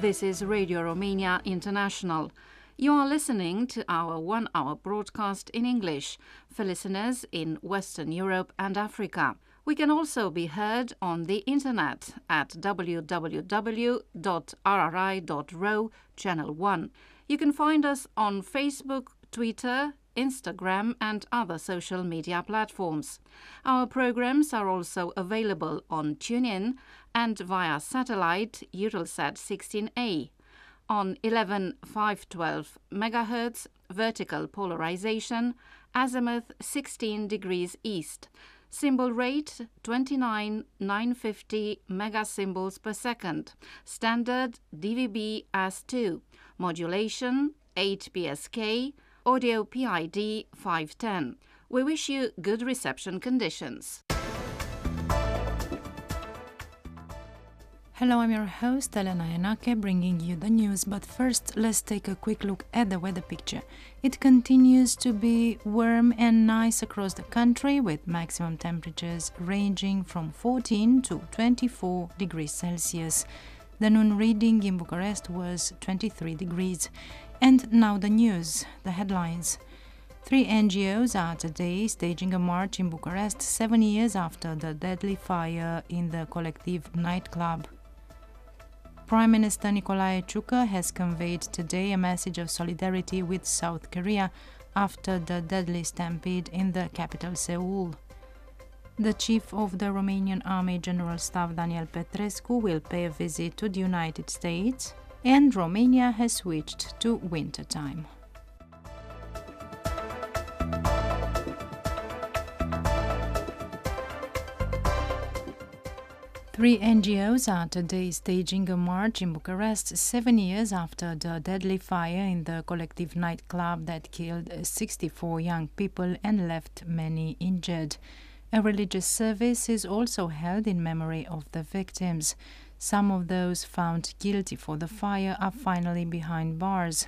This is Radio Romania International. You are listening to our one hour broadcast in English for listeners in Western Europe and Africa. We can also be heard on the internet at www.rri.ro channel 1. You can find us on Facebook, Twitter, Instagram, and other social media platforms. Our programs are also available on TuneIn and via satellite Eutelsat 16A on 11512 MHz vertical polarization, azimuth 16 degrees east. Symbol rate 29950 megasymbols per second. Standard DVB AS2. Modulation 8 PSK. Audio PID 510. We wish you good reception conditions. Hello, I'm your host Elena Yanake, bringing you the news. But first, let's take a quick look at the weather picture. It continues to be warm and nice across the country, with maximum temperatures ranging from 14 to 24 degrees Celsius. The noon reading in Bucharest was 23 degrees. And now the news, the headlines. Three NGOs are today staging a march in Bucharest seven years after the deadly fire in the Colectiv nightclub. Prime Minister Nicolae Ciucă has conveyed today a message of solidarity with South Korea after the deadly stampede in the capital Seoul. The chief of the Romanian Army General Staff Daniel Petrescu will pay a visit to the United States, and Romania has switched to winter time. Three NGOs are today staging a march in Bucharest seven years after the deadly fire in the Colectiv nightclub that killed 64 young people and left many injured. A religious service is also held in memory of the victims. Some of those found guilty for the fire are finally behind bars.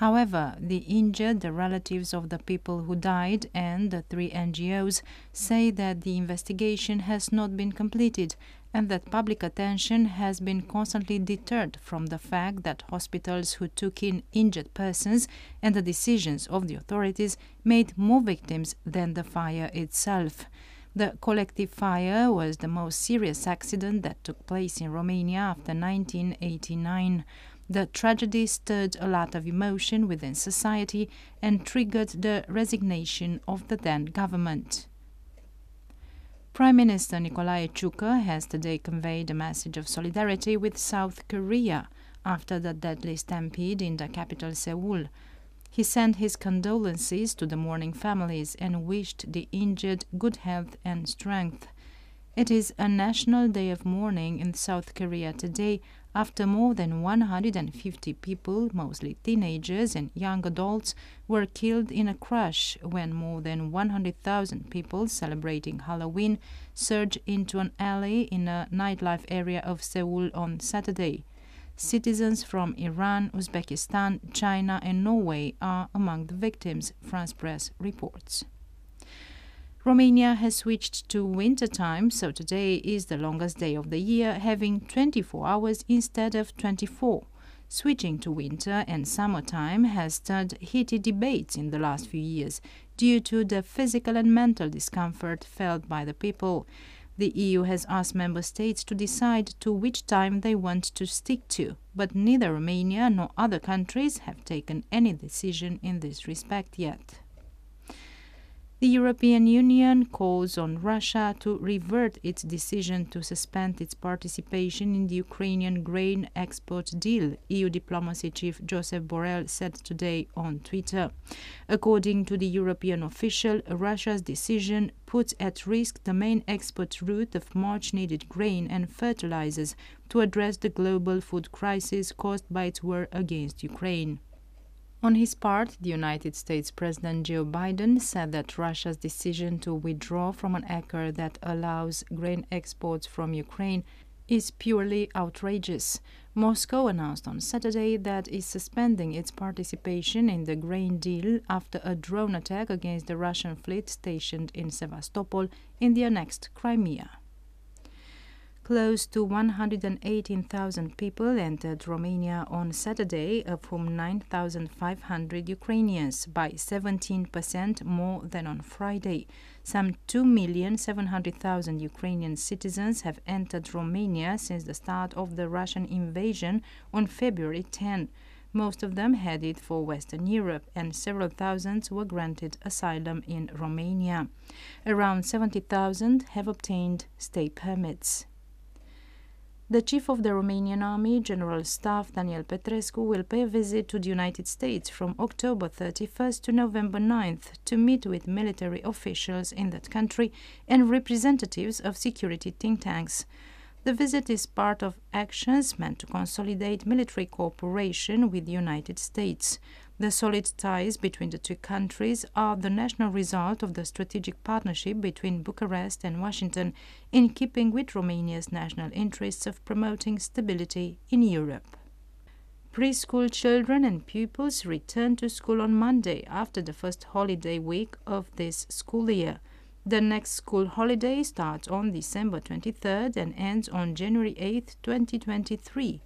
However, the injured, the relatives of the people who died, and the three NGOs say that the investigation has not been completed and that public attention has been constantly deterred from the fact that hospitals who took in injured persons and the decisions of the authorities made more victims than the fire itself. The Colectiv fire was the most serious accident that took place in Romania after 1989. The tragedy stirred a lot of emotion within society and triggered the resignation of the then government. Prime Minister Nicolae Ciucă has today conveyed a message of solidarity with South Korea after the deadly stampede in the capital Seoul. He sent his condolences to the mourning families and wished the injured good health and strength. It is a national day of mourning in South Korea today after more than 150 people, mostly teenagers and young adults, were killed in a crash when more than 100,000 people celebrating Halloween surged into an alley in a nightlife area of Seoul on Saturday. Citizens from Iran, Uzbekistan, China, and Norway are among the victims, France Presse reports. Romania has switched to winter time, so today is the longest day of the year, having 24 hours instead of 24. Switching to winter and summertime has stirred heated debates in the last few years due to the physical and mental discomfort felt by the people. The EU has asked member states to decide to which time they want to stick to, but neither Romania nor other countries have taken any decision in this respect yet. The European Union calls on Russia to revert its decision to suspend its participation in the Ukrainian grain export deal, EU diplomacy chief Joseph Borrell said today on Twitter. According to the European official, Russia's decision puts at risk the main export route of much needed grain and fertilizers to address the global food crisis caused by its war against Ukraine. On his part, the United States President Joe Biden said that Russia's decision to withdraw from an accord that allows grain exports from Ukraine is purely outrageous. Moscow announced on Saturday that it is suspending its participation in the grain deal after a drone attack against the Russian fleet stationed in Sevastopol in the annexed Crimea. Close to 118,000 people entered Romania on Saturday, of whom 9,500 Ukrainians, by 17% more than on Friday. Some 2,700,000 Ukrainian citizens have entered Romania since the start of the Russian invasion on February 10. Most of them headed for Western Europe, and several thousands were granted asylum in Romania. Around 70,000 have obtained stay permits. The chief of the Romanian Army, General Staff Daniel Petrescu, will pay a visit to the United States from October 31st to November 9th to meet with military officials in that country and representatives of security think tanks. The visit is part of actions meant to consolidate military cooperation with the United States. The solid ties between the two countries are the national result of the strategic partnership between Bucharest and Washington in keeping with Romania's national interests of promoting stability in Europe. Preschool children and pupils return to school on Monday after the first holiday week of this school year. The next school holiday starts on December 23rd and ends on January 8, 2023.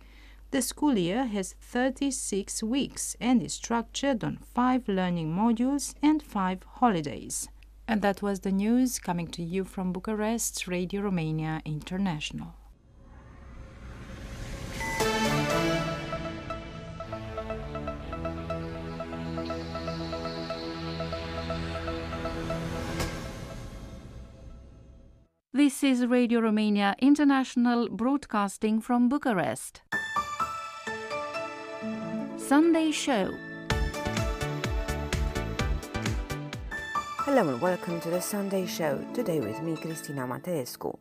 The school year has 36 weeks and is structured on five learning modules and five holidays. And that was the news coming to you from Bucharest, Radio Romania International. This is Radio Romania International broadcasting from Bucharest. Sunday Show. Hello and welcome to the Sunday Show, today with me, Cristina Mateescu.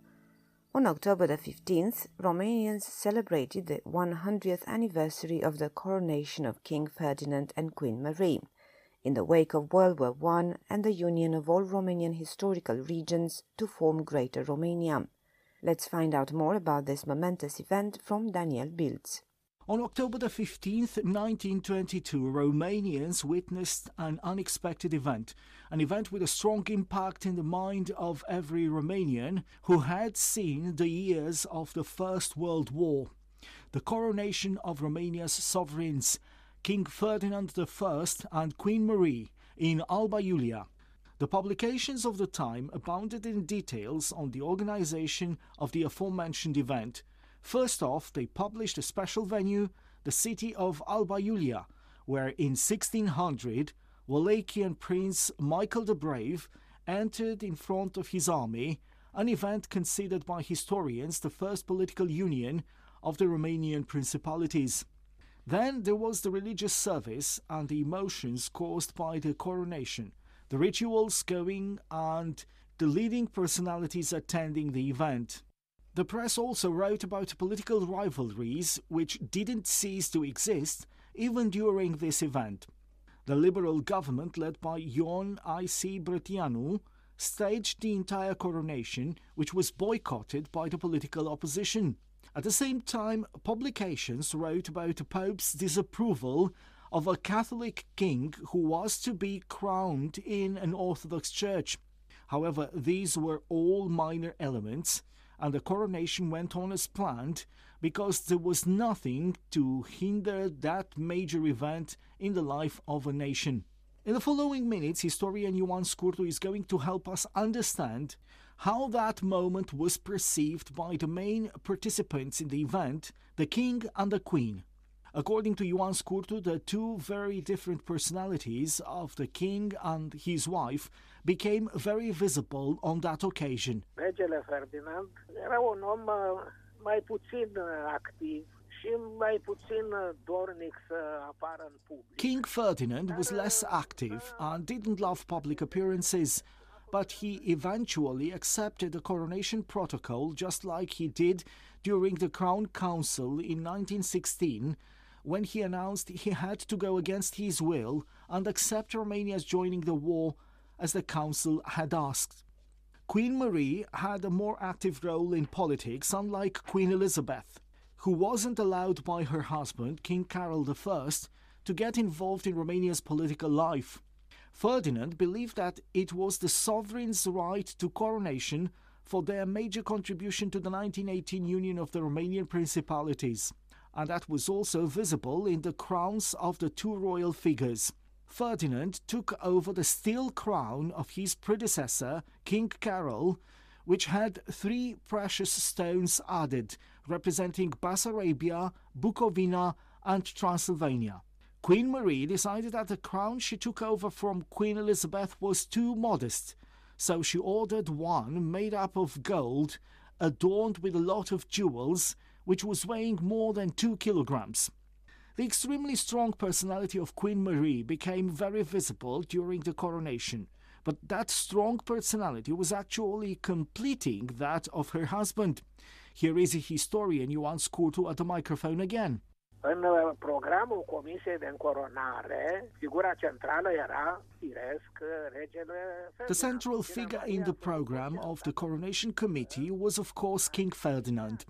On October the 15th, Romanians celebrated the 100th anniversary of the coronation of King Ferdinand and Queen Marie. In the wake of World War I and the union of all Romanian historical regions to form Greater Romania. Let's find out more about this momentous event from Daniel Biltz. On October the 15th, 1922, Romanians witnessed an unexpected event, an event with a strong impact in the mind of every Romanian who had seen the years of the First World War. The coronation of Romania's sovereigns, King Ferdinand I and Queen Marie, in Alba Iulia. The publications of the time abounded in details on the organization of the aforementioned event First off, they published a special venue, the city of Alba Iulia, where in 1600 Wallachian Prince Michael the Brave entered in front of his army, an event considered by historians the first political union of the Romanian principalities. Then there was the religious service and the emotions caused by the coronation, the rituals going and the leading personalities attending the event. The press also wrote about political rivalries which didn't cease to exist even during this event. The Liberal government, led by Ion I.C. Brătianu, staged the entire coronation, which was boycotted by the political opposition. At the same time, publications wrote about the Pope's disapproval of a Catholic king who was to be crowned in an Orthodox church. However, these were all minor elements and the coronation went on as planned because there was nothing to hinder that major event in the life of a nation. In the following minutes, historian Ioan Scurtu is going to help us understand how that moment was perceived by the main participants in the event, the king and the queen. According to Ioan Scurtu, the two very different personalities of the king and his wife became very visible on that occasion. Regele Ferdinand era un om uh, mai puțin uh, activ și mai puțin uh, dornic să apară în public. King Ferdinand was less active and didn't love public appearances, but he eventually accepted the coronation protocol just like he did during the Crown Council in 1916 when he announced he had to go against his will and accept Romania's joining the war as the council had asked. Queen Marie had a more active role in politics, unlike Queen Elizabeth, who wasn't allowed by her husband, King Carol I, to get involved in Romania's political life. Ferdinand believed that it was the sovereign's right to coronation for their major contribution to the 1918 Union of the Romanian Principalities, and that was also visible in the crowns of the two royal figures. Ferdinand took over the steel crown of his predecessor, King Carol, which had three precious stones added, representing Bessarabia, Bukovina, and Transylvania. Queen Marie decided that the crown she took over from Queen Elizabeth was too modest, so she ordered one made up of gold, adorned with a lot of jewels, which was weighing more than two kilograms. The extremely strong personality of Queen Marie became very visible during the coronation, but that strong personality was actually completing that of her husband. Here is a historian Ioan Scurtu at the microphone again. În programul Comisiei de Încoronare, ¿eh? figura centrală era, firesc, regele The central figure in the program of the Coronation Committee was, of course, King Ferdinand.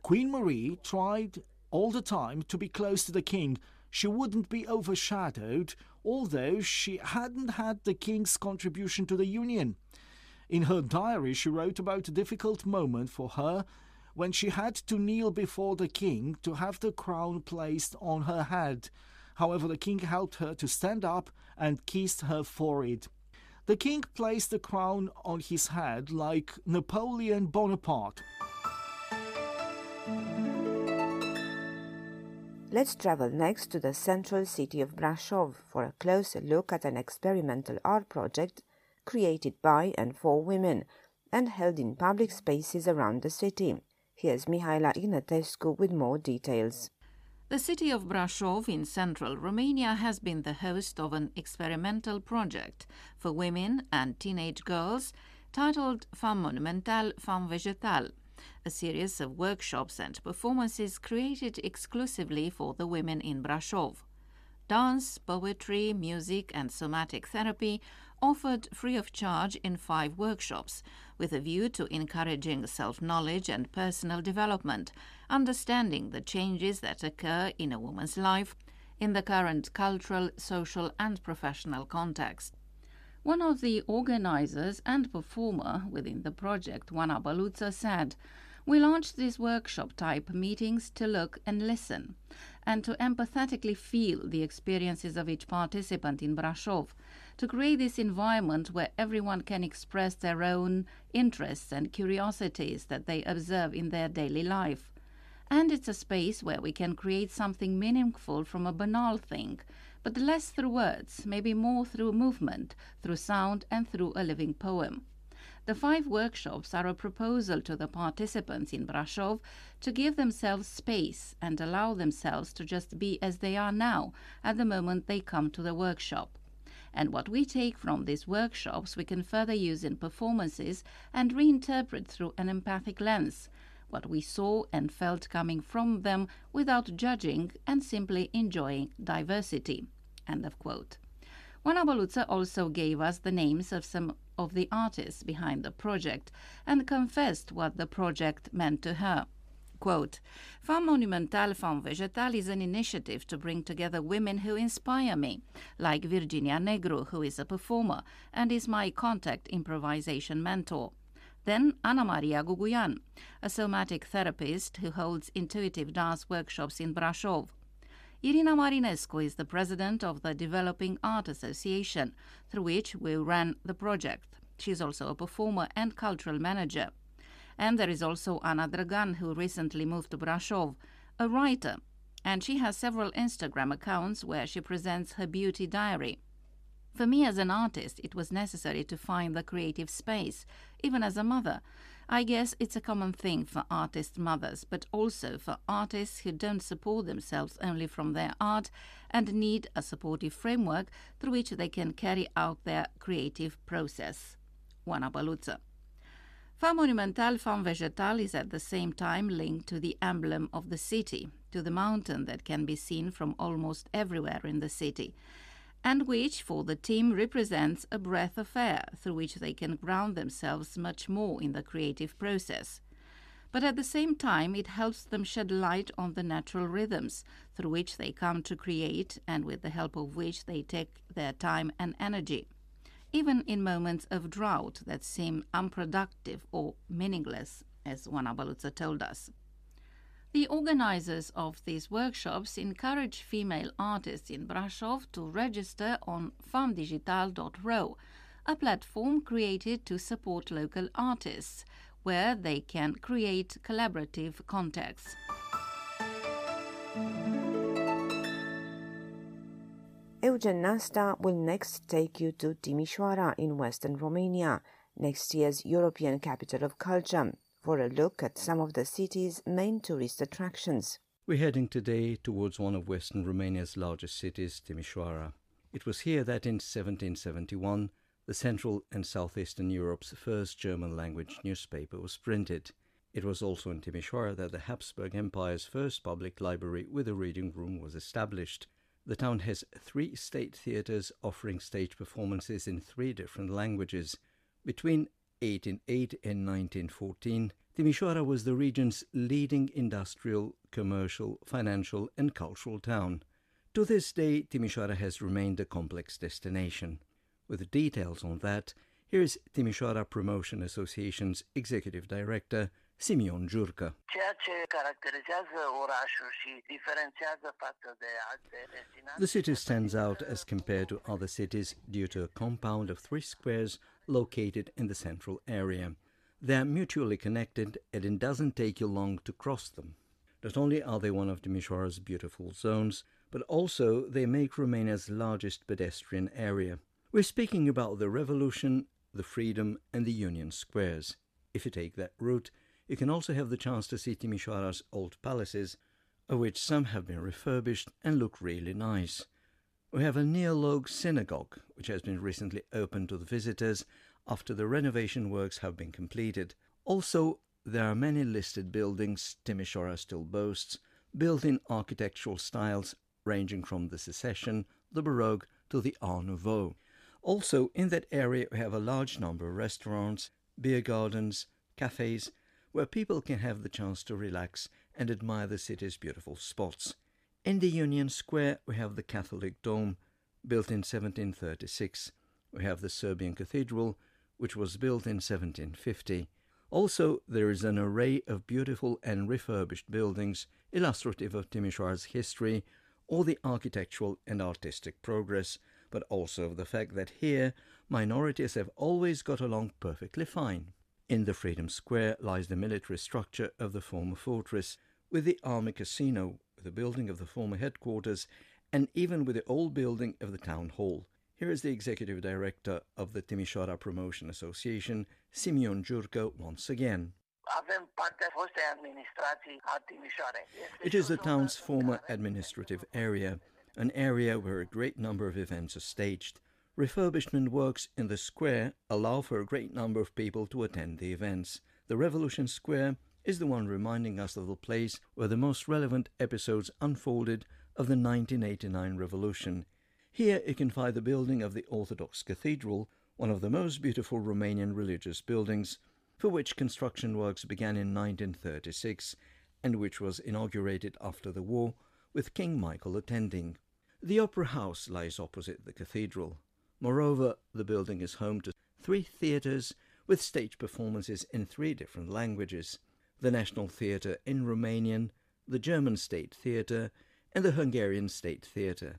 Queen Marie tried all the time to be close to the king. She wouldn't be overshadowed, although she hadn't had the king's contribution to the union. In her diary, she wrote about a difficult moment for her when she had to kneel before the king to have the crown placed on her head. However, the king helped her to stand up and kissed her forehead. The king placed the crown on his head like Napoleon Bonaparte. Let's travel next to the central city of Brasov for a closer look at an experimental art project created by and for women and held in public spaces around the city. Here's Mihaela Ignatescu with more details. The city of Brasov in central Romania has been the host of an experimental project for women and teenage girls titled Femme Monumentale, Femme Vegetale, a series of workshops and performances created exclusively for the women in Brasov. Dance, poetry, music, and somatic therapy offered free of charge in five workshops, with a view to encouraging self knowledge and personal development, understanding the changes that occur in a woman's life in the current cultural, social, and professional context. One of the organizers and performer within the project, Oana Băluță, said, We launched these workshop type meetings to look and listen, and to empathetically feel the experiences of each participant in Brasov, to create this environment where everyone can express their own interests and curiosities that they observe in their daily life. And it's a space where we can create something meaningful from a banal thing, but less through words, maybe more through movement, through sound, and through a living poem. The five workshops are a proposal to the participants in Brasov to give themselves space and allow themselves to just be as they are now at the moment they come to the workshop. And what we take from these workshops, we can further use in performances and reinterpret through an empathic lens what we saw and felt coming from them without judging and simply enjoying diversity. End of quote. Oana Băluță also gave us the names of some of the artists behind the project and confessed what the project meant to her. Quote, Femme Monumentale, Femme Vegetale is an initiative to bring together women who inspire me, like Virginia Negru, who is a performer and is my contact improvisation mentor. Then Ana Maria Guguian, a somatic therapist who holds intuitive dance workshops in Brasov. Irina Marinescu is the president of the Developing Art Association, through which we ran the project. She is also a performer and cultural manager. And there is also Anna Dragan, who recently moved to Brasov, a writer, and she has several Instagram accounts where she presents her beauty diary. For me as an artist, it was necessary to find the creative space, even as a mother. I guess it's a common thing for artist mothers, but also for artists who don't support themselves only from their art and need a supportive framework through which they can carry out their creative process. Oana Băluță. Femme monumentale, femme vegetale is at the same time linked to the emblem of the city, to the mountain that can be seen from almost everywhere in the city, and which for the team represents a breath of air through which they can ground themselves much more in the creative process. But at the same time, it helps them shed light on the natural rhythms through which they come to create and with the help of which they take their time and energy. even in moments of drought that seem unproductive or meaningless, as Oana Băluță told us. The organizers of these workshops encourage female artists in Brasov to register on femdigital.ro, a platform created to support local artists, where they can create collaborative contacts. Eugen Nasta will next take you to Timișoara in western Romania, next year's European Capital of Culture, for a look at some of the city's main tourist attractions. We're heading today towards one of western Romania's largest cities, Timișoara. It was here that in 1771 the Central and Southeastern Europe's first German language newspaper was printed. It was also in Timișoara that the Habsburg Empire's first public library with a reading room was established. The town has three state theatres offering stage performances in three different languages. Between 1808 and 1914, Timișoara was the region's leading industrial, commercial, financial, and cultural town. To this day, Timișoara has remained a complex destination. With details on that, here is Timișoara Promotion Association's Executive Director, Simion Jurca. The city stands out as compared to other cities due to a compound of three squares located in the central area. They are mutually connected and it doesn't take you long to cross them. Not only are they one of Timișoara's beautiful zones, but also they make Romania's largest pedestrian area. We're speaking about the Revolution, the Freedom, and the Union Squares. If you take that route, you can also have the chance to see Timișoara's old palaces, of which some have been refurbished and look really nice. We have a Neolog synagogue, which has been recently opened to the visitors after the renovation works have been completed. Also, there are many listed buildings Timișoara still boasts, built in architectural styles ranging from the Secession, the Baroque, to the Art Nouveau. Also, in that area, we have a large number of restaurants, beer gardens, cafes, where people can have the chance to relax and admire the city's beautiful spots. In the Union Square, we have the Catholic Dome, built in 1736. We have the Serbian Cathedral, which was built in 1750. Also, there is an array of beautiful and refurbished buildings illustrative of Timișoara's history or the architectural and artistic progress, but also of the fact that here minorities have always got along perfectly fine. In the Freedom Square lies the military structure of the former fortress, with the Army Casino, the building of the former headquarters, and even with the old building of the town hall. Here is the executive director of the Timișoara Promotion Association, Simion Jurca, once again. It is the town's former administrative area, an area where a great number of events are staged. Refurbishment works in the square allow for a great number of people to attend the events. The Revolution Square is the one reminding us of the place where the most relevant episodes unfolded of the 1989 revolution. Here you can find the building of the Orthodox Cathedral, one of the most beautiful Romanian religious buildings, for which construction works began in 1936 and which was inaugurated after the war, with King Michael attending. The Opera House lies opposite the cathedral. Moreover, the building is home to three theatres with stage performances in three different languages the National Theatre in Romanian, the German State Theatre, and the Hungarian State Theatre.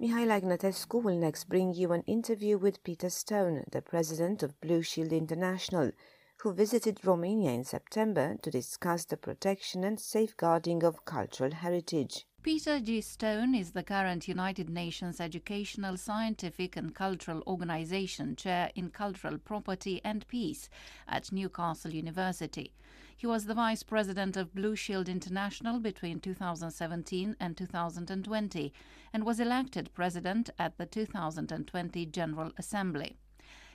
Mihaela Ignatescu will next bring you an interview with Peter Stone, the president of Blue Shield International, who visited Romania in September to discuss the protection and safeguarding of cultural heritage. Peter G. Stone is the current United Nations Educational, Scientific and Cultural Organization Chair in Cultural Property and Peace at Newcastle University. He was the Vice President of Blue Shield International between 2017 and 2020 and was elected President at the 2020 General Assembly.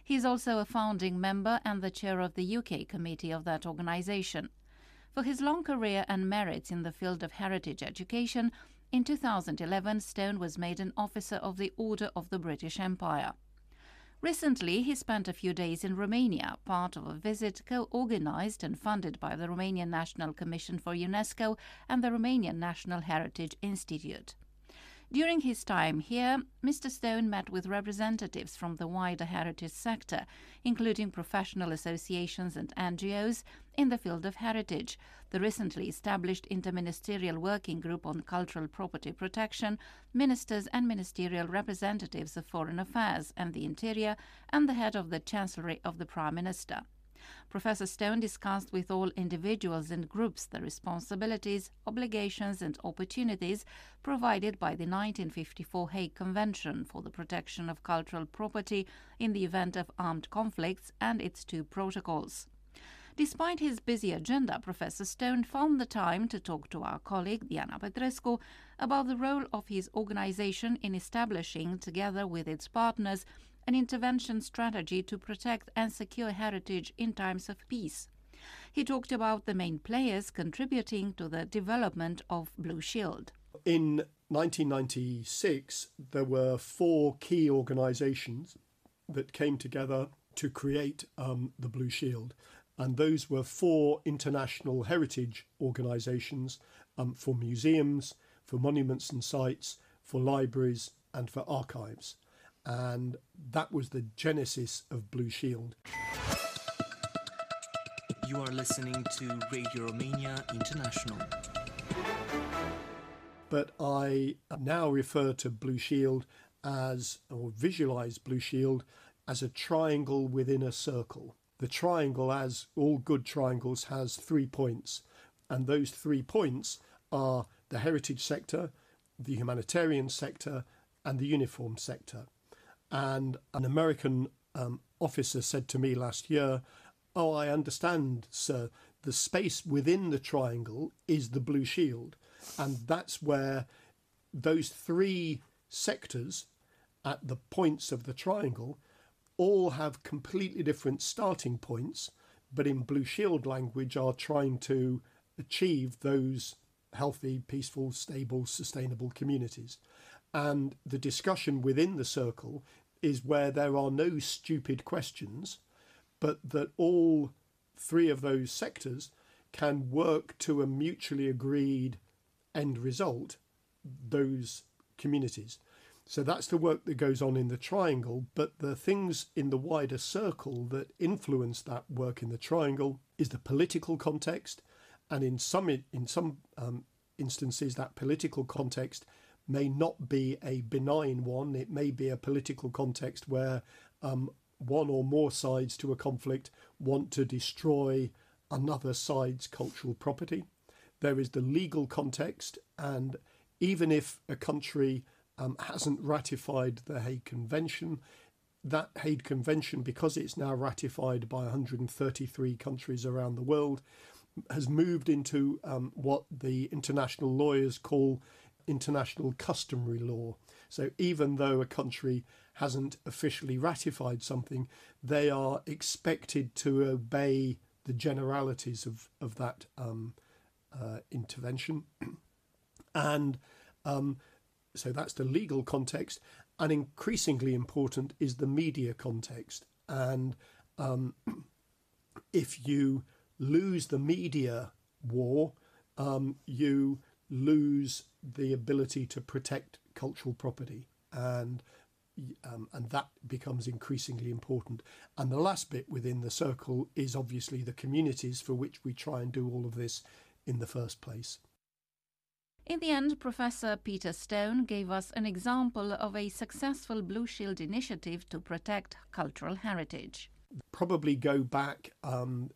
He is also a founding member and the chair of the UK committee of that organization. For his long career and merits in the field of heritage education, in 2011 Stone was made an Officer of the Order of the British Empire. Recently, he spent a few days in Romania, part of a visit co organized and funded by the Romanian National Commission for UNESCO and the Romanian National Heritage Institute. During his time here, Mr. Stone met with representatives from the wider heritage sector, including professional associations and NGOs in the field of heritage, the recently established Interministerial Working Group on Cultural Property Protection, ministers and ministerial representatives of foreign affairs and the interior, and the head of the Chancellery of the Prime Minister. Professor Stone discussed with all individuals and groups the responsibilities, obligations, and opportunities provided by the 1954 Hague Convention for the Protection of Cultural Property in the event of armed conflicts and its two protocols. Despite his busy agenda, Professor Stone found the time to talk to our colleague Diana Petrescu about the role of his organization in establishing, together with its partners, an intervention strategy to protect and secure heritage in times of peace. He talked about the main players contributing to the development of Blue Shield. In 1996, there were four key organisations that came together to create um, the Blue Shield. And those were four international heritage organisations um, for museums, for monuments and sites, for libraries, and for archives and that was the genesis of Blue Shield. You are listening to Radio Romania International. But I now refer to Blue Shield as, or visualize Blue Shield as a triangle within a circle. The triangle, as all good triangles, has three points, and those three points are the heritage sector, the humanitarian sector, and the uniform sector. And an American um, officer said to me last year, Oh, I understand, sir. The space within the triangle is the blue shield. And that's where those three sectors at the points of the triangle all have completely different starting points, but in Blue Shield language are trying to achieve those healthy, peaceful, stable, sustainable communities. And the discussion within the circle is where there are no stupid questions, but that all three of those sectors can work to a mutually agreed end result, those communities. So that's the work that goes on in the triangle, but the things in the wider circle that influence that work in the triangle is the political context, and in some in some um, instances that political context may not be a benign one. It may be a political context where um, one or more sides to a conflict want to destroy another side's cultural property. There is the legal context, and even if a country um, hasn't ratified the Hague Convention, that Hague Convention, because it's now ratified by 133 countries around the world, has moved into um, what the international lawyers call international customary law. So even though a country hasn't officially ratified something, they are expected to obey the generalities of, of that um, uh, intervention. and um, so that's the legal context. And increasingly important is the media context. And um, if you lose the media war, um, you lose the ability to protect cultural property and um, and that becomes increasingly important. And the last bit within the circle is obviously the communities for which we try and do all of this in the first place. In the end, Professor Peter Stone gave us an example of a successful Blue Shield initiative to protect cultural heritage. Probably go back um,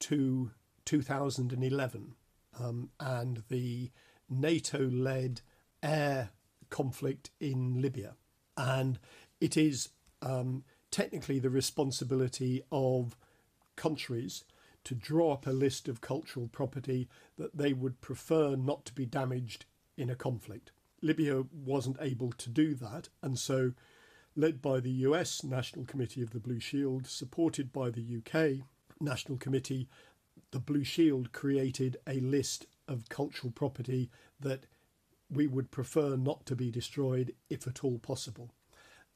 to 2011 um, and the NATO led air conflict in Libya. And it is um, technically the responsibility of countries to draw up a list of cultural property that they would prefer not to be damaged in a conflict. Libya wasn't able to do that, and so, led by the US National Committee of the Blue Shield, supported by the UK National Committee, the Blue Shield created a list of cultural property that we would prefer not to be destroyed if at all possible.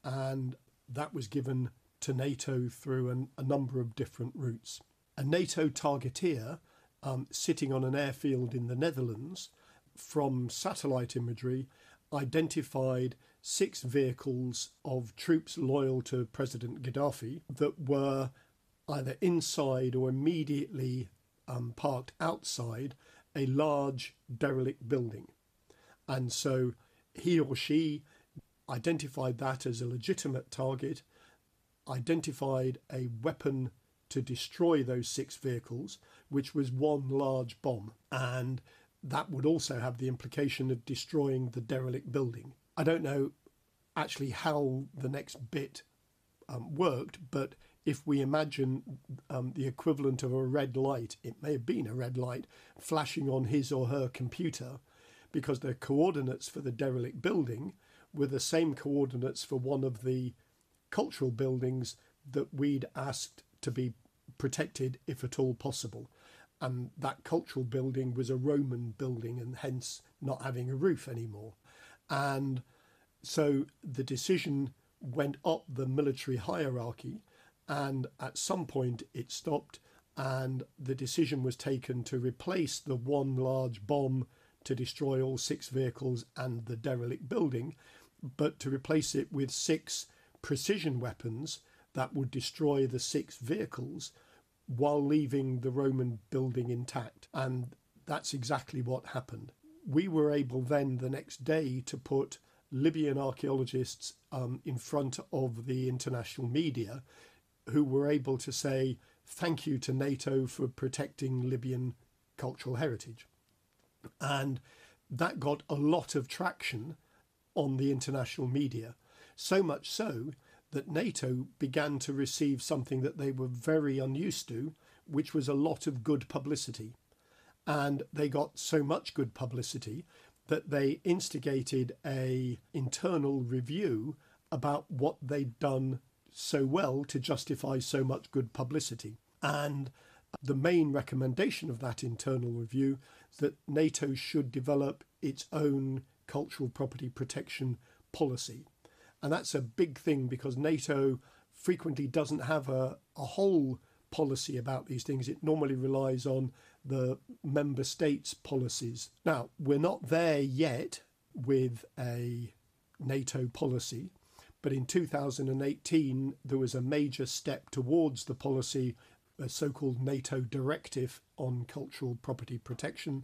And that was given to NATO through an, a number of different routes. A NATO targeteer um, sitting on an airfield in the Netherlands from satellite imagery identified six vehicles of troops loyal to President Gaddafi that were either inside or immediately um, parked outside a large derelict building. And so he or she identified that as a legitimate target, identified a weapon to destroy those six vehicles, which was one large bomb. And that would also have the implication of destroying the derelict building. I don't know actually how the next bit um, worked, but if we imagine um, the equivalent of a red light, it may have been a red light flashing on his or her computer, because the coordinates for the derelict building were the same coordinates for one of the cultural buildings that we'd asked to be protected if at all possible. And that cultural building was a Roman building and hence not having a roof anymore. And so the decision went up the military hierarchy, and at some point it stopped, and the decision was taken to replace the one large bomb to destroy all six vehicles and the derelict building, but to replace it with six precision weapons that would destroy the six vehicles while leaving the Roman building intact. And that's exactly what happened. We were able then the next day to put Libyan archaeologists um, in front of the international media who were able to say thank you to NATO for protecting Libyan cultural heritage. And that got a lot of traction on the international media, so much so that NATO began to receive something that they were very unused to, which was a lot of good publicity. And they got so much good publicity that they instigated a internal review about what they'd done so well to justify so much good publicity. And the main recommendation of that internal review that NATO should develop its own cultural property protection policy. And that's a big thing because NATO frequently doesn't have a, a whole policy about these things. It normally relies on the member states' policies. Now, we're not there yet with a NATO policy, but in 2018 there was a major step towards the policy, a so called NATO directive on cultural property protection.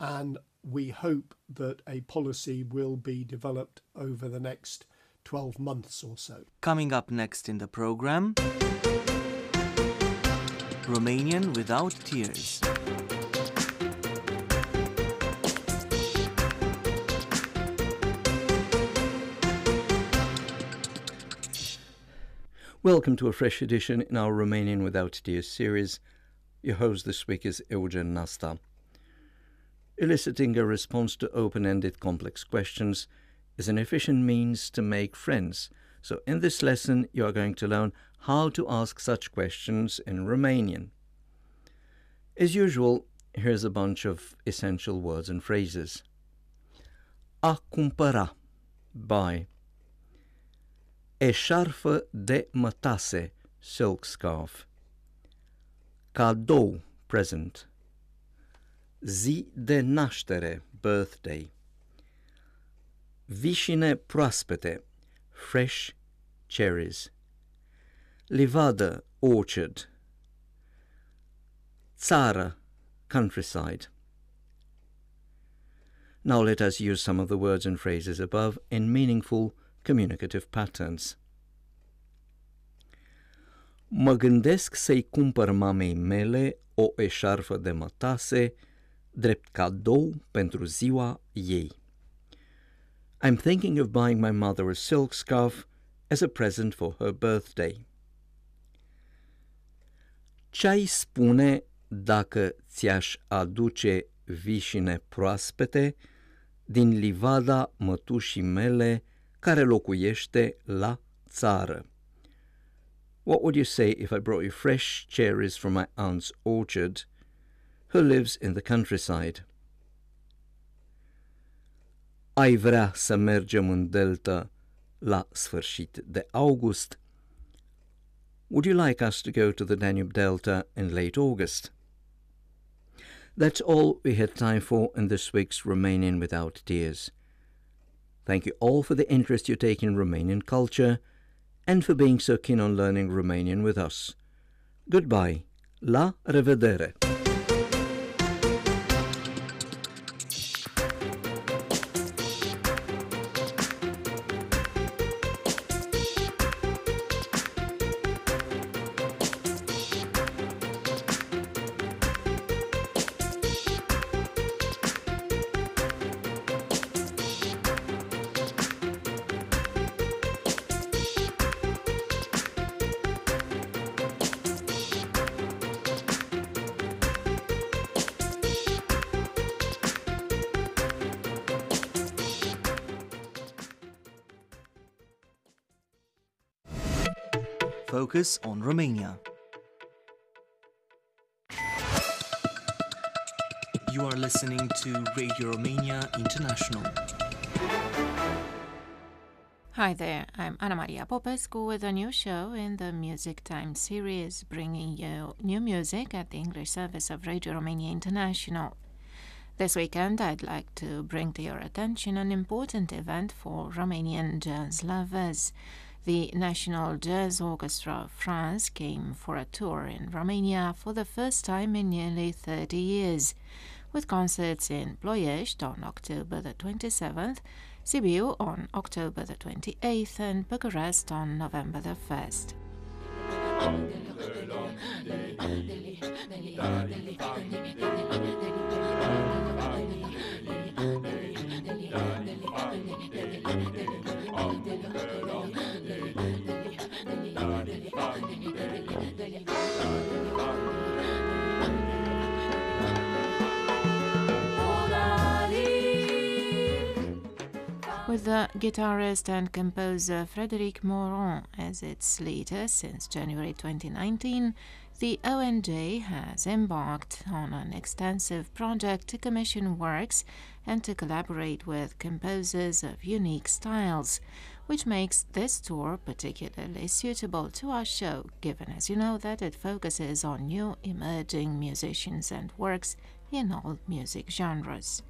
And we hope that a policy will be developed over the next 12 months or so. Coming up next in the program Romanian without tears. Welcome to a fresh edition in our Romanian Without Tears series. Your host this week is Eugen Nasta. Eliciting a response to open ended complex questions is an efficient means to make friends. So, in this lesson, you are going to learn how to ask such questions in Romanian. As usual, here's a bunch of essential words and phrases. A cumpăra, buy. Eșarfă de mătase, silk scarf. Cadou, present. Zi de naștere, birthday. Vișine proaspete, fresh cherries. Livadă, orchard. Țară, countryside. Now let us use some of the words and phrases above in meaningful communicative patterns. Mă gândesc să-i cumpăr mamei mele o eșarfă de mătase drept cadou pentru ziua ei. I'm thinking of buying my mother a silk scarf as a present for her birthday. Ce-ai spune dacă ți-aș aduce vișine proaspete din livada mătușii mele care locuiește la țară? What would you say if I brought you fresh cherries from my aunt's orchard, who lives in the countryside? Ai vrea să mergem în delta la sfârșit de august? Would you like us to go to the Danube Delta in late August? That's all we had time for in this week's Romanian Without Tears. Thank you all for the interest you take in Romanian culture and for being so keen on learning Romanian with us. Goodbye. La revedere. Focus on Romania. You are listening to Radio Romania International. Hi there, I'm Anna Maria Popescu with a new show in the Music Time series, bringing you new music at the English service of Radio Romania International. This weekend, I'd like to bring to your attention an important event for Romanian jazz lovers. The National Jazz Orchestra of France came for a tour in Romania for the first time in nearly 30 years, with concerts in Ploiești on October the 27th, Sibiu on October the 28th, and Bucharest on November the 1st. With the guitarist and composer Frédéric Maurin as its leader since January 2019, the ONJ has embarked on an extensive project to commission works and to collaborate with composers of unique styles, which makes this tour particularly suitable to our show, given, as you know, that it focuses on new emerging musicians and works in all music genres.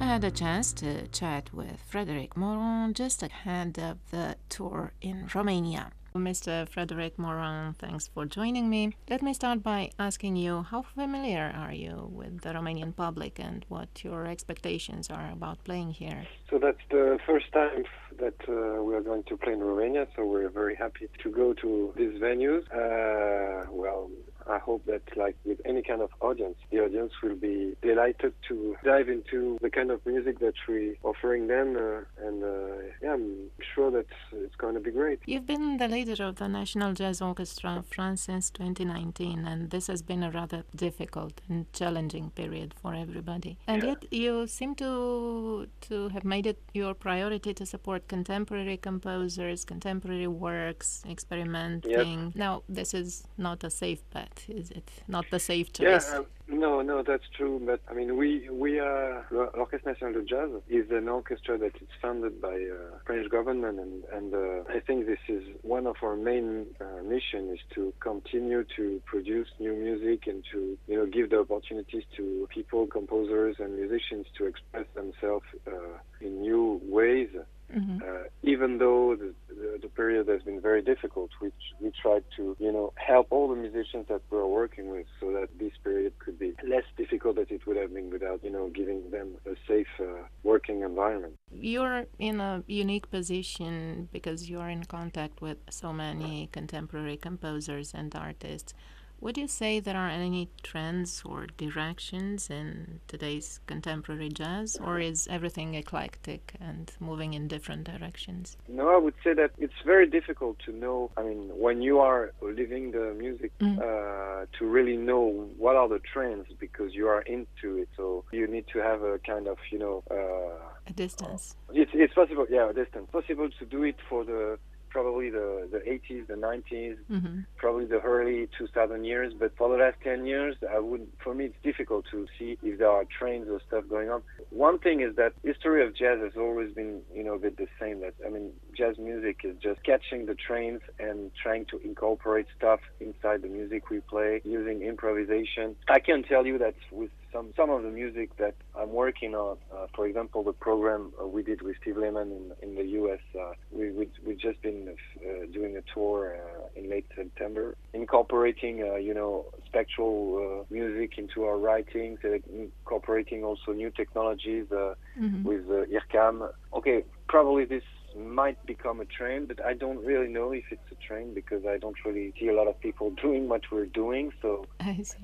I had a chance to chat with Frédéric Maurin just ahead of the tour in Romania. Mr. Frédéric Maurin, thanks for joining me. Let me start by asking you how familiar are you with the Romanian public and what your expectations are about playing here? So that's the first time that uh, we are going to play in Romania, so we're very happy to go to these venues. Uh, well, I hope that, like with any kind of audience, the audience will be delighted to dive into the kind of music that we're offering them. Uh, and uh, yeah, I'm sure that it's going to be great. You've been the leader of the National Jazz Orchestra of France since 2019, and this has been a rather difficult and challenging period for everybody. And Yeah. yet, you seem to to have made it your priority to support contemporary composers, contemporary works, experimenting. Now, this is not a safe bet, is it? Not the safe choice. Yeah, um, no, no, that's true. But I mean, we we are l'Orchestre National de Jazz is an orchestra that is funded by uh, French government, and and uh, I think this is one of our main uh, mission is to continue to produce new music and to you know give the opportunities to people, composers, and musicians to express themselves uh, in new ways. Mhm. Uh, even though the, the, the period has been very difficult, we, we tried to, you know, help all the musicians that we're working with so that this period could be less difficult than it would have been without, you know, giving them a safe uh, working environment. You're in a unique position because you're in contact with so many contemporary composers and artists. Would you say there are any trends or directions in today's contemporary jazz, or is everything eclectic and moving in different directions? No, I would say that it's very difficult to know. I mean, when you are living the music, Mm. uh, to really know what are the trends because you are into it. So you need to have a kind of, you know, uh, A distance. It's, it's possible, yeah, a distance. Possible to do it for the probably the, the 80s, the 90s, mm-hmm. probably the early 2000 years. But for the last 10 years, I would, for me, it's difficult to see if there are trends or stuff going on. One thing is that history of jazz has always been, you know, a bit the same. That I mean, jazz music is just catching the trends and trying to incorporate stuff inside the music we play using improvisation. I can tell you that with some some of the music that I'm working on. Uh, for example, the program uh, we did with Steve Lehman in in the U.S. Uh, we we we just been uh, doing a tour uh, in late September, incorporating uh, you know spectral music into our writings, incorporating also new technologies mm-hmm. with IRCAM. Okay, probably this might become a trend, but I don't really know if it's a trend because I don't really see a lot of people doing what we're doing. So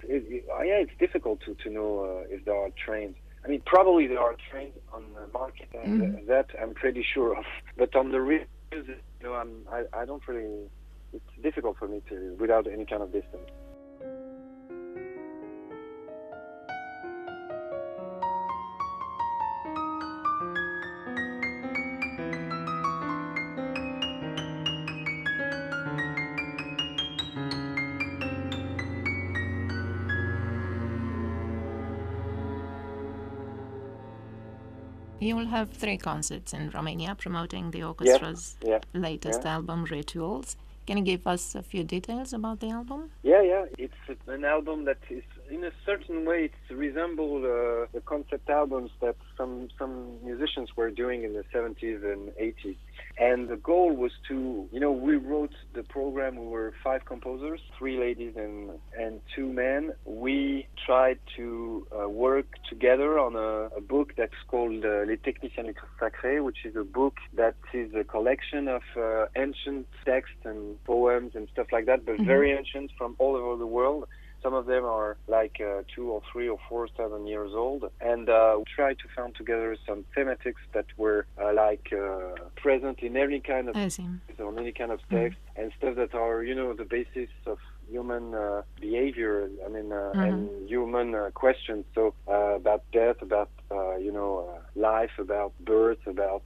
it, it, yeah, it's difficult to to know uh, if there are trends. I mean, probably there are trends on the market, and mm-hmm. that I'm pretty sure of. But on the real you know, I'm, I I don't really. It's difficult for me to without any kind of distance. You will have three concerts in Romania promoting the orchestra's yeah, yeah, latest yeah. album, Rituals. Can you give us a few details about the album? Yeah, yeah. It's an album that is, in a certain way, it resembles uh, the concept albums that some some musicians were doing in the 70s and 80s. And the goal was to, you know, we wrote the program. We were five composers, three ladies and and two men. We tried to uh, work together on a, a book that's called uh, Les Techniciens du Sacré, which is a book that is a collection of uh, ancient texts and poems and stuff like that, but mm-hmm. very ancient from all over the world. Some of them are like uh, two or three or four, seven years old. And uh, we tried to find together some thematics that were uh, like uh, present in any kind of on any kind of text mm-hmm. and stuff that are, you know, the basis of human uh, behavior. I mean, uh, mm-hmm. and human uh, questions. So uh, about death, about uh, you know uh, life, about birth, about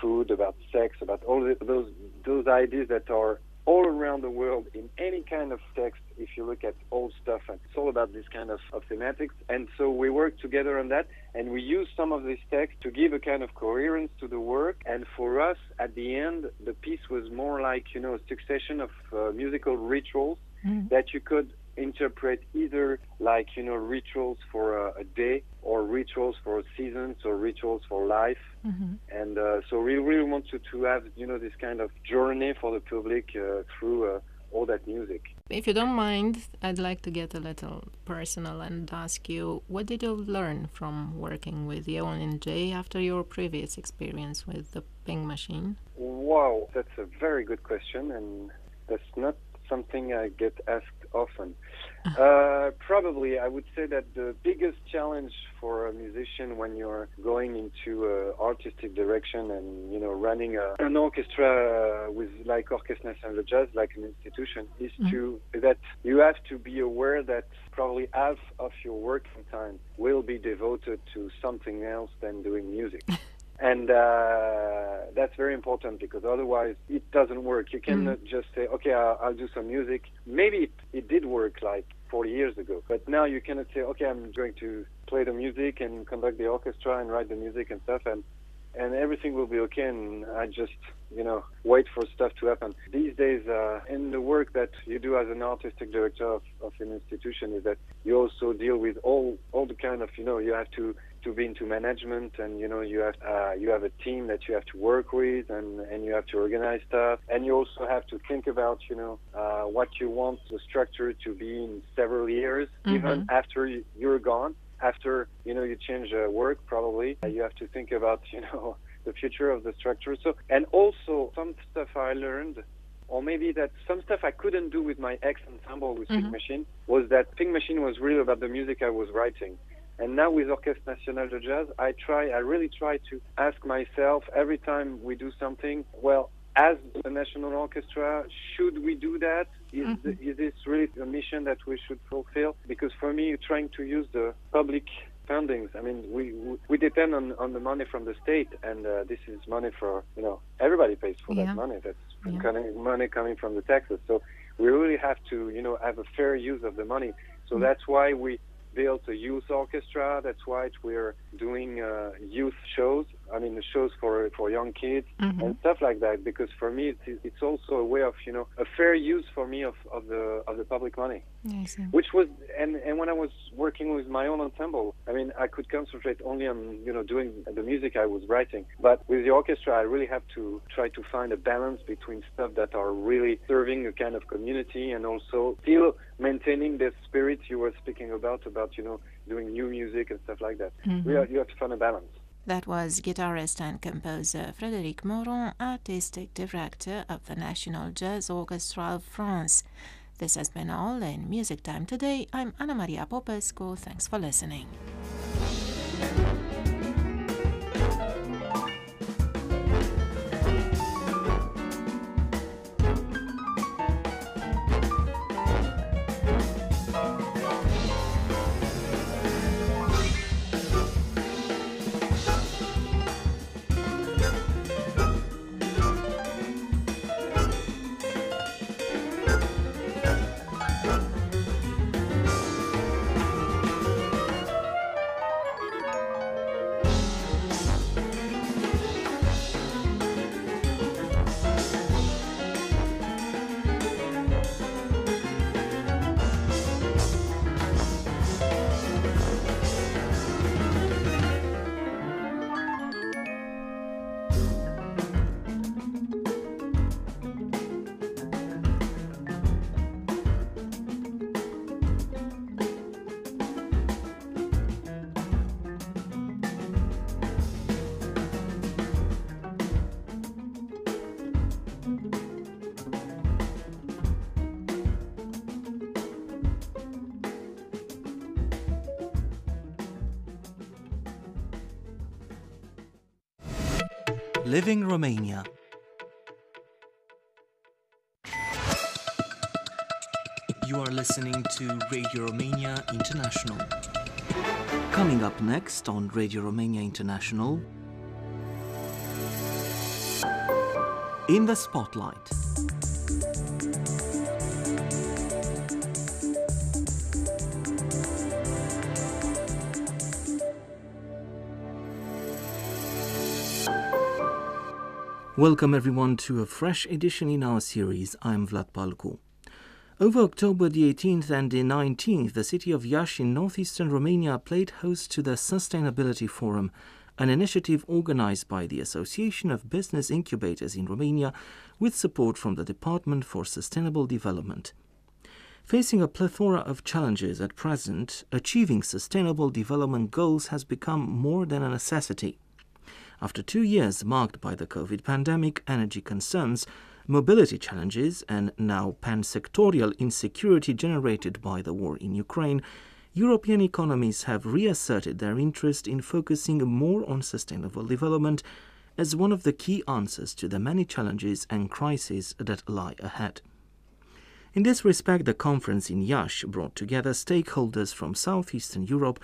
food, about sex, about all the, those those ideas that are all around the world in any kind of text if you look at old stuff and it's all about this kind of, of thematics and so we work together on that and we use some of this text to give a kind of coherence to the work and for us at the end the piece was more like you know a succession of uh, musical rituals mm. that you could interpret either like you know rituals for a, a day or rituals for seasons or rituals for life. Mm-hmm. and uh, so we really want to, to have you know this kind of journey for the public uh, through uh, all that music. If you don't mind i'd like to get a little personal and ask you what did you learn from working with ONJ after your previous experience with the ping machine? Wow that's a very good question and that's not something I get asked often. Uh, probably, I would say that the biggest challenge for a musician when you're going into uh, artistic direction and you know running a, an orchestra with like Orchestre National Jazz, like an institution, is mm-hmm. to that you have to be aware that probably half of your working time will be devoted to something else than doing music. and uh, that's very important because otherwise it doesn't work. You cannot mm. just say, "Okay, I'll, I'll, do some music." Maybe it, it did work like 40 years ago, but now you cannot say, "Okay, I'm going to play the music and conduct the orchestra and write the music and stuff," and and everything will be okay. And I just, you know, wait for stuff to happen. These days, uh, in the work that you do as an artistic director of, of an institution, is that you also deal with all all the kind of, you know, you have to to be into management and you know you have uh, you have a team that you have to work with and and you have to organize stuff and you also have to think about you know uh, what you want the structure to be in several years mm-hmm. even after you're gone after you know you change uh, work probably uh, you have to think about you know the future of the structure so and also some stuff i learned or maybe that some stuff I couldn't do with my ex ensemble with mm-hmm. Ping Machine was that Ping Machine was really about the music I was writing. And now with Orchestre National de Jazz, I try, I really try to ask myself every time we do something, well, as a national orchestra, should we do that? Is, mm-hmm. is this really a mission that we should fulfill? Because for me, trying to use the public fundings. I mean, we we depend on, on the money from the state, and uh, this is money for you know everybody pays for Yeah. that money. That's Yeah. coming, money coming from the taxes. So we really have to you know have a fair use of the money. So Mm. that's why we built a youth orchestra. That's why we're doing uh, youth shows. I mean, the shows for for young kids Mhm. and stuff like that. Because for me, it's, it's also a way of you know a fair use for me of, of the of the public money which was and and when I was working with my own ensemble, I mean I could concentrate only on you know doing the music I was writing. But with the orchestra, I really have to try to find a balance between stuff that are really serving a kind of community and also still maintaining the spirit you were speaking about about you know doing new music and stuff like that. Mm-hmm. We are, you have to find a balance. That was guitarist and composer Frédéric Maurin, artistic director of the National Jazz Orchestra of France. This has been all in Music Time today. I'm Anna Maria Popescu. Thanks for listening. Romania. You are listening to Radio Romania International. Coming up next on Radio Romania International. In the Spotlight. Welcome everyone to a fresh edition in our series. I'm Vlad Palcu. Over October the 18th and the 19th, the city of Iași in northeastern Romania played host to the Sustainability Forum, an initiative organized by the Association of Business Incubators in Romania with support from the Department for Sustainable Development. Facing a plethora of challenges at present, achieving sustainable development goals has become more than a necessity. After two years marked by the COVID pandemic, energy concerns, mobility challenges, and now pan-sectorial insecurity generated by the war in Ukraine, European economies have reasserted their interest in focusing more on sustainable development as one of the key answers to the many challenges and crises that lie ahead. In this respect, the conference in Iași brought together stakeholders from southeastern Europe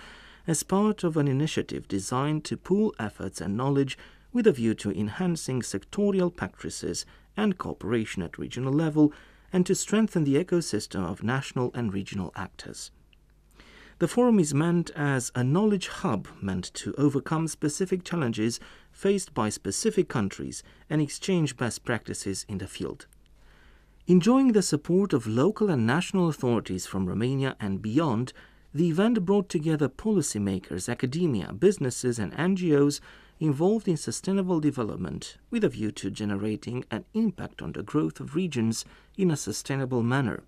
as part of an initiative designed to pool efforts and knowledge with a view to enhancing sectorial practices and cooperation at regional level and to strengthen the ecosystem of national and regional actors. The forum is meant as a knowledge hub meant to overcome specific challenges faced by specific countries and exchange best practices in the field. Enjoying the support of local and national authorities from Romania and beyond, the event brought together policymakers, academia, businesses, and NGOs involved in sustainable development with a view to generating an impact on the growth of regions in a sustainable manner.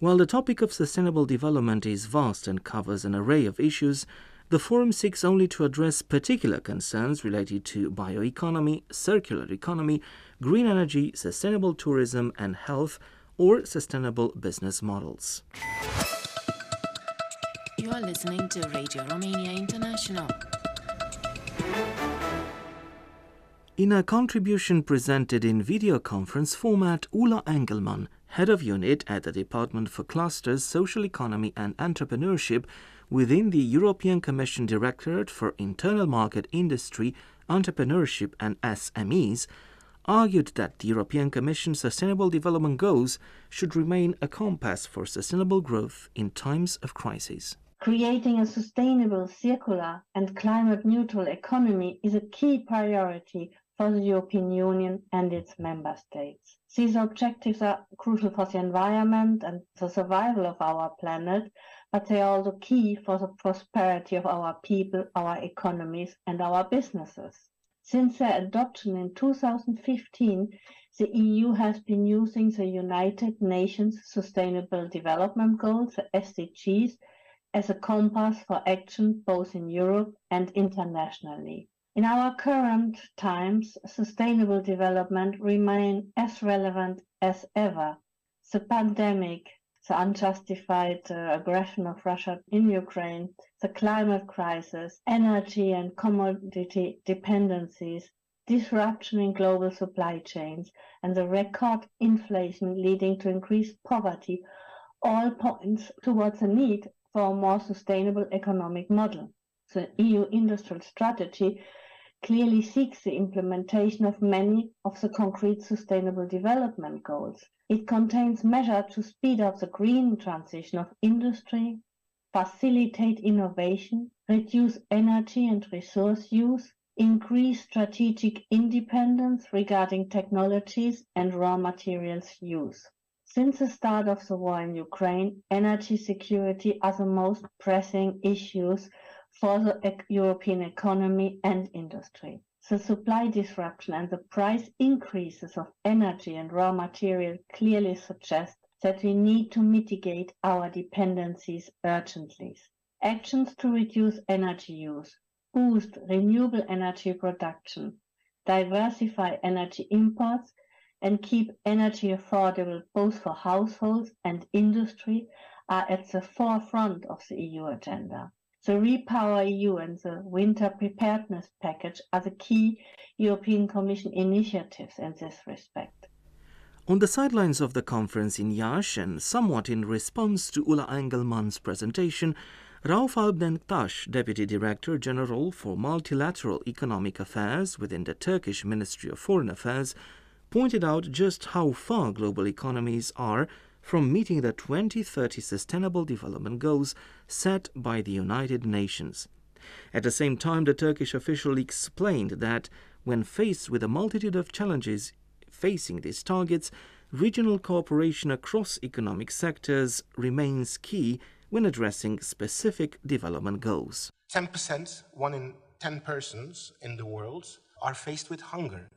While the topic of sustainable development is vast and covers an array of issues, the forum seeks only to address particular concerns related to bioeconomy, circular economy, green energy, sustainable tourism and health, or sustainable business models. You are listening to Radio Romania International. In a contribution presented in video conference format, Ulla Engelmann, head of unit at the Department for Clusters, Social Economy and Entrepreneurship, within the European Commission Directorate for Internal Market Industry, Entrepreneurship and SMEs, argued that the European Commission's Sustainable Development Goals should remain a compass for sustainable growth in times of crisis. Creating a sustainable, circular, and climate neutral economy is a key priority for the European Union and its member states. These objectives are crucial for the environment and the survival of our planet, but they are also key for the prosperity of our people, our economies, and our businesses. Since their adoption in 2015, the EU has been using the United Nations Sustainable Development Goals, the SDGs, as a compass for action both in Europe and internationally. In our current times, sustainable development remains as relevant as ever. The pandemic, the unjustified uh, aggression of Russia in Ukraine, the climate crisis, energy and commodity dependencies, disruption in global supply chains, and the record inflation leading to increased poverty all points towards the need for a more sustainable economic model. The EU industrial strategy clearly seeks the implementation of many of the concrete sustainable development goals. It contains measures to speed up the green transition of industry, facilitate innovation, reduce energy and resource use, increase strategic independence regarding technologies and raw materials use. Since the start of the war in Ukraine, energy security are the most pressing issues for the European economy and industry. The supply disruption and the price increases of energy and raw material clearly suggest that we need to mitigate our dependencies urgently. Actions to reduce energy use, boost renewable energy production, diversify energy imports, and keep energy affordable both for households and industry are at the forefront of the EU agenda. The Repower EU and the Winter Preparedness Package are the key European Commission initiatives in this respect. On the sidelines of the conference in Iași and somewhat in response to Ulla Engelmann's presentation, Rauf Alp Denktaş, Deputy Director General for Multilateral Economic Affairs within the Turkish Ministry of Foreign Affairs, pointed out just how far global economies are from meeting the 2030 Sustainable Development Goals set by the United Nations. At the same time, the Turkish official explained that when faced with a multitude of challenges facing these targets, regional cooperation across economic sectors remains key when addressing specific development goals. 10%, one in 10 persons in the world, are faced with hunger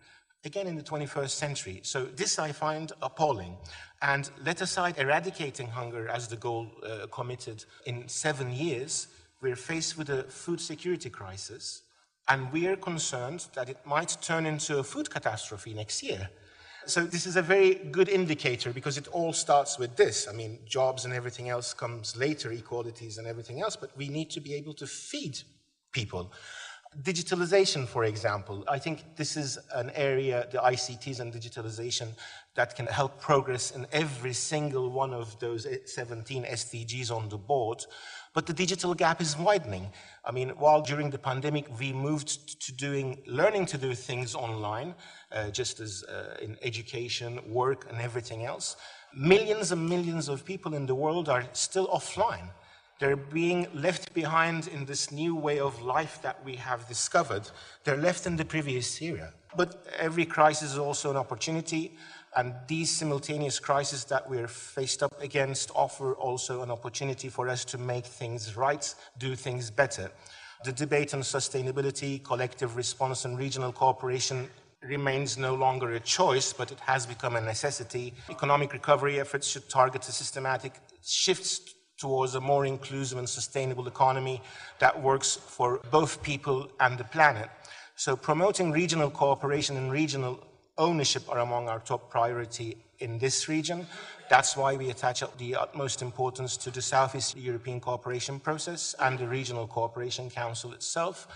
again in the 21st century. So this I find appalling. And let aside eradicating hunger as the goal uh, committed in seven years, we're faced with a food security crisis, and we're concerned that it might turn into a food catastrophe next year. So this is a very good indicator because it all starts with this. I mean, jobs and everything else comes later, equalities and everything else, but we need to be able to feed people. Digitalization, for example, I think this is an area, the ICTs and digitalization, that can help progress in every single one of those 17 SDGs on the board. But the digital gap is widening. I mean, while during the pandemic we moved to doing, learning to do things online, uh, just as uh, in education, work, and everything else, millions and millions of people in the world are still offline. They're being left behind in this new way of life that we have discovered. They're left in the previous era. But every crisis is also an opportunity, and these simultaneous crises that we're faced up against offer also an opportunity for us to make things right, do things better. The debate on sustainability, collective response, and regional cooperation remains no longer a choice, but it has become a necessity. Economic recovery efforts should target systematic shifts towards a more inclusive and sustainable economy that works for both people and the planet. So promoting regional cooperation and regional ownership are among our top priority in this region. That's why we attach the utmost importance to the Southeast European cooperation process and the Regional Cooperation Council itself.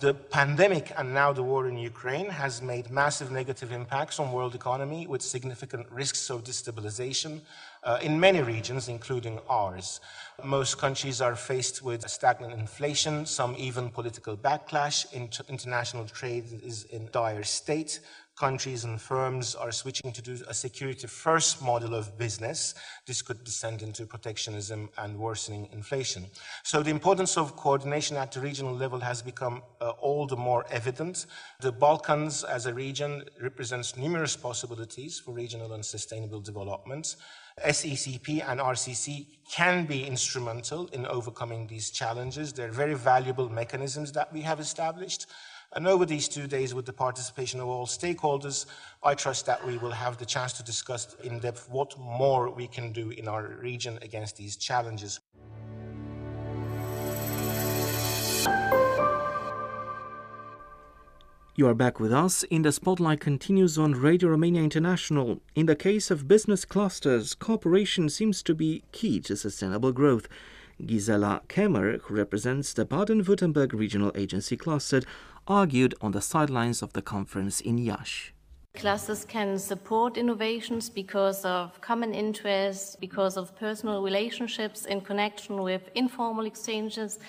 The pandemic and now the war in Ukraine has made massive negative impacts on world economy with significant risks of destabilization uh, in many regions, including ours. Most countries are faced with stagnant inflation, some even political backlash. Inter- international trade is in dire state countries and firms are switching to do a security first model of business. This could descend into protectionism and worsening inflation. So the importance of coordination at the regional level has become uh, all the more evident. The Balkans as a region represents numerous possibilities for regional and sustainable development. SEECP and RCC can be instrumental in overcoming these challenges. They're very valuable mechanisms that we have established. And over these two days, with the participation of all stakeholders, I trust that we will have the chance to discuss in depth what more we can do in our region against these challenges. You are back with us. In the spotlight continues on Radio Romania International. In the case of business clusters, cooperation seems to be key to sustainable growth. Gisela Kemmer, who represents the Baden-Württemberg Regional Agency Cluster, argued on the sidelines of the conference in Iași. Clusters can support innovations because of common interests, because of personal relationships in connection with informal exchanges.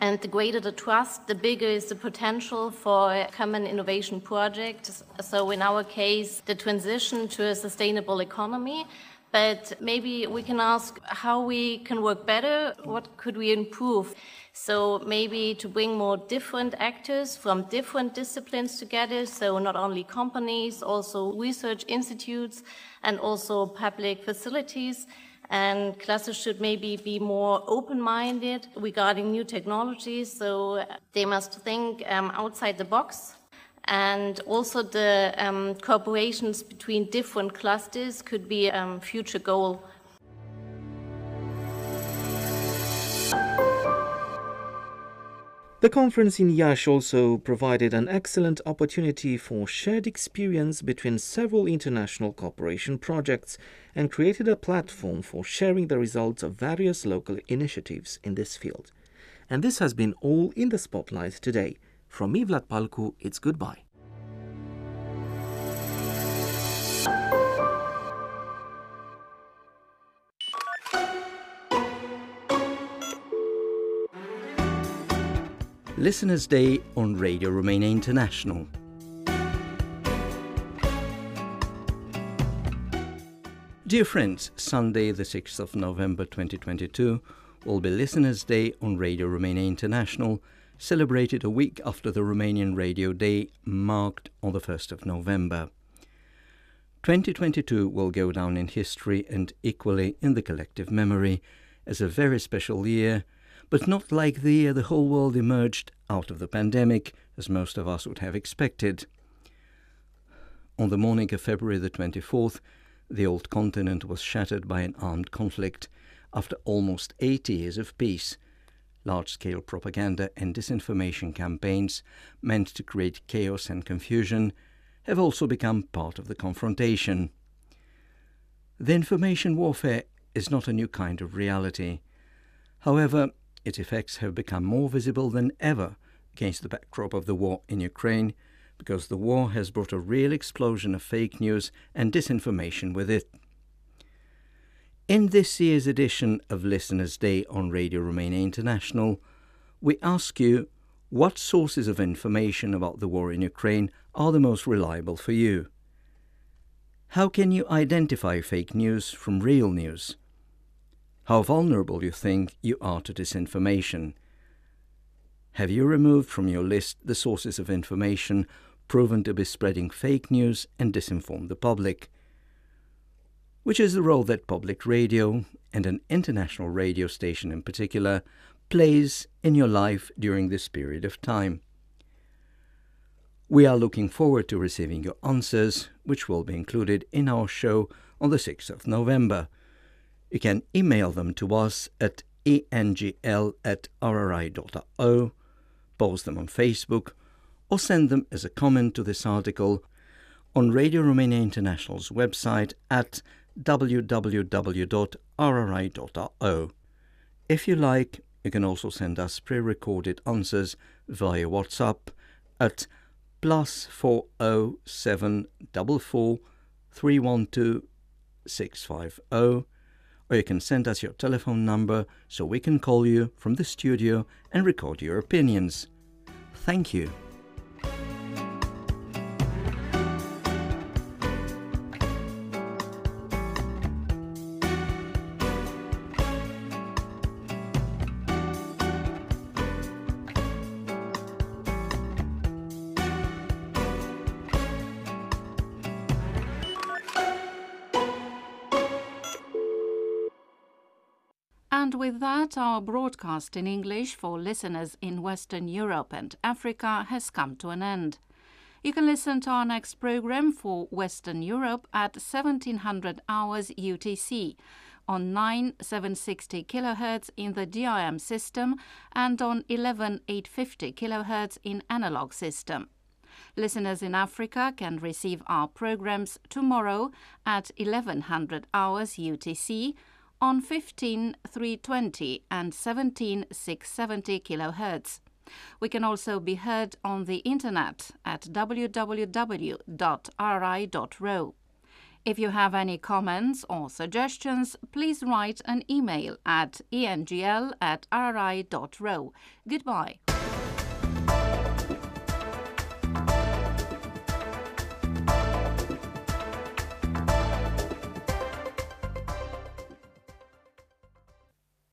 And the greater the trust, the bigger is the potential for a common innovation projects. So, in our case, the transition to a sustainable economy. But maybe we can ask how we can work better, what could we improve? So maybe to bring more different actors from different disciplines together, so not only companies, also research institutes and also public facilities. And clusters should maybe be more open-minded regarding new technologies, so they must think um, outside the box. And also the um, cooperations between different clusters could be a um, future goal The conference in Iași also provided an excellent opportunity for shared experience between several international cooperation projects and created a platform for sharing the results of various local initiatives in this field. And this has been all in the spotlight today. From me, Vlad Palcu, it's goodbye. Listeners' Day on Radio Romania International. Dear friends, Sunday, the 6th of November 2022, will be Listeners' Day on Radio Romania International, celebrated a week after the Romanian Radio Day, marked on the 1st of November. 2022 will go down in history and equally in the collective memory as a very special year but not like the year the whole world emerged out of the pandemic, as most of us would have expected. On the morning of February the 24th, the old continent was shattered by an armed conflict after almost 80 years of peace. Large scale propaganda and disinformation campaigns meant to create chaos and confusion have also become part of the confrontation. The information warfare is not a new kind of reality. However, its effects have become more visible than ever against the backdrop of the war in Ukraine, because the war has brought a real explosion of fake news and disinformation with it. In this year's edition of Listeners' Day on Radio Romania International, we ask you what sources of information about the war in Ukraine are the most reliable for you? How can you identify fake news from real news? how vulnerable you think you are to disinformation. Have you removed from your list the sources of information proven to be spreading fake news and disinform the public? Which is the role that public radio, and an international radio station in particular, plays in your life during this period of time? We are looking forward to receiving your answers, which will be included in our show on the 6th of November. You can email them to us at engl at rri.ro, post them on Facebook, or send them as a comment to this article on Radio Romania International's website at www.rri.ro. If you like, you can also send us pre-recorded answers via WhatsApp at plus four oh seven double four three one two six five oh or you can send us your telephone number so we can call you from the studio and record your opinions. Thank you. That, our broadcast in English for listeners in Western Europe and Africa has come to an end. You can listen to our next program for Western Europe at 1700 hours UTC on 9760 kHz in the DRM system and on 11850 kHz in analog system. Listeners in Africa can receive our programs tomorrow at 1100 hours UTC on 15320 and 17670 kHz. We can also be heard on the internet at www.rri.ro. If you have any comments or suggestions, please write an email at engl at rri.ro. Goodbye.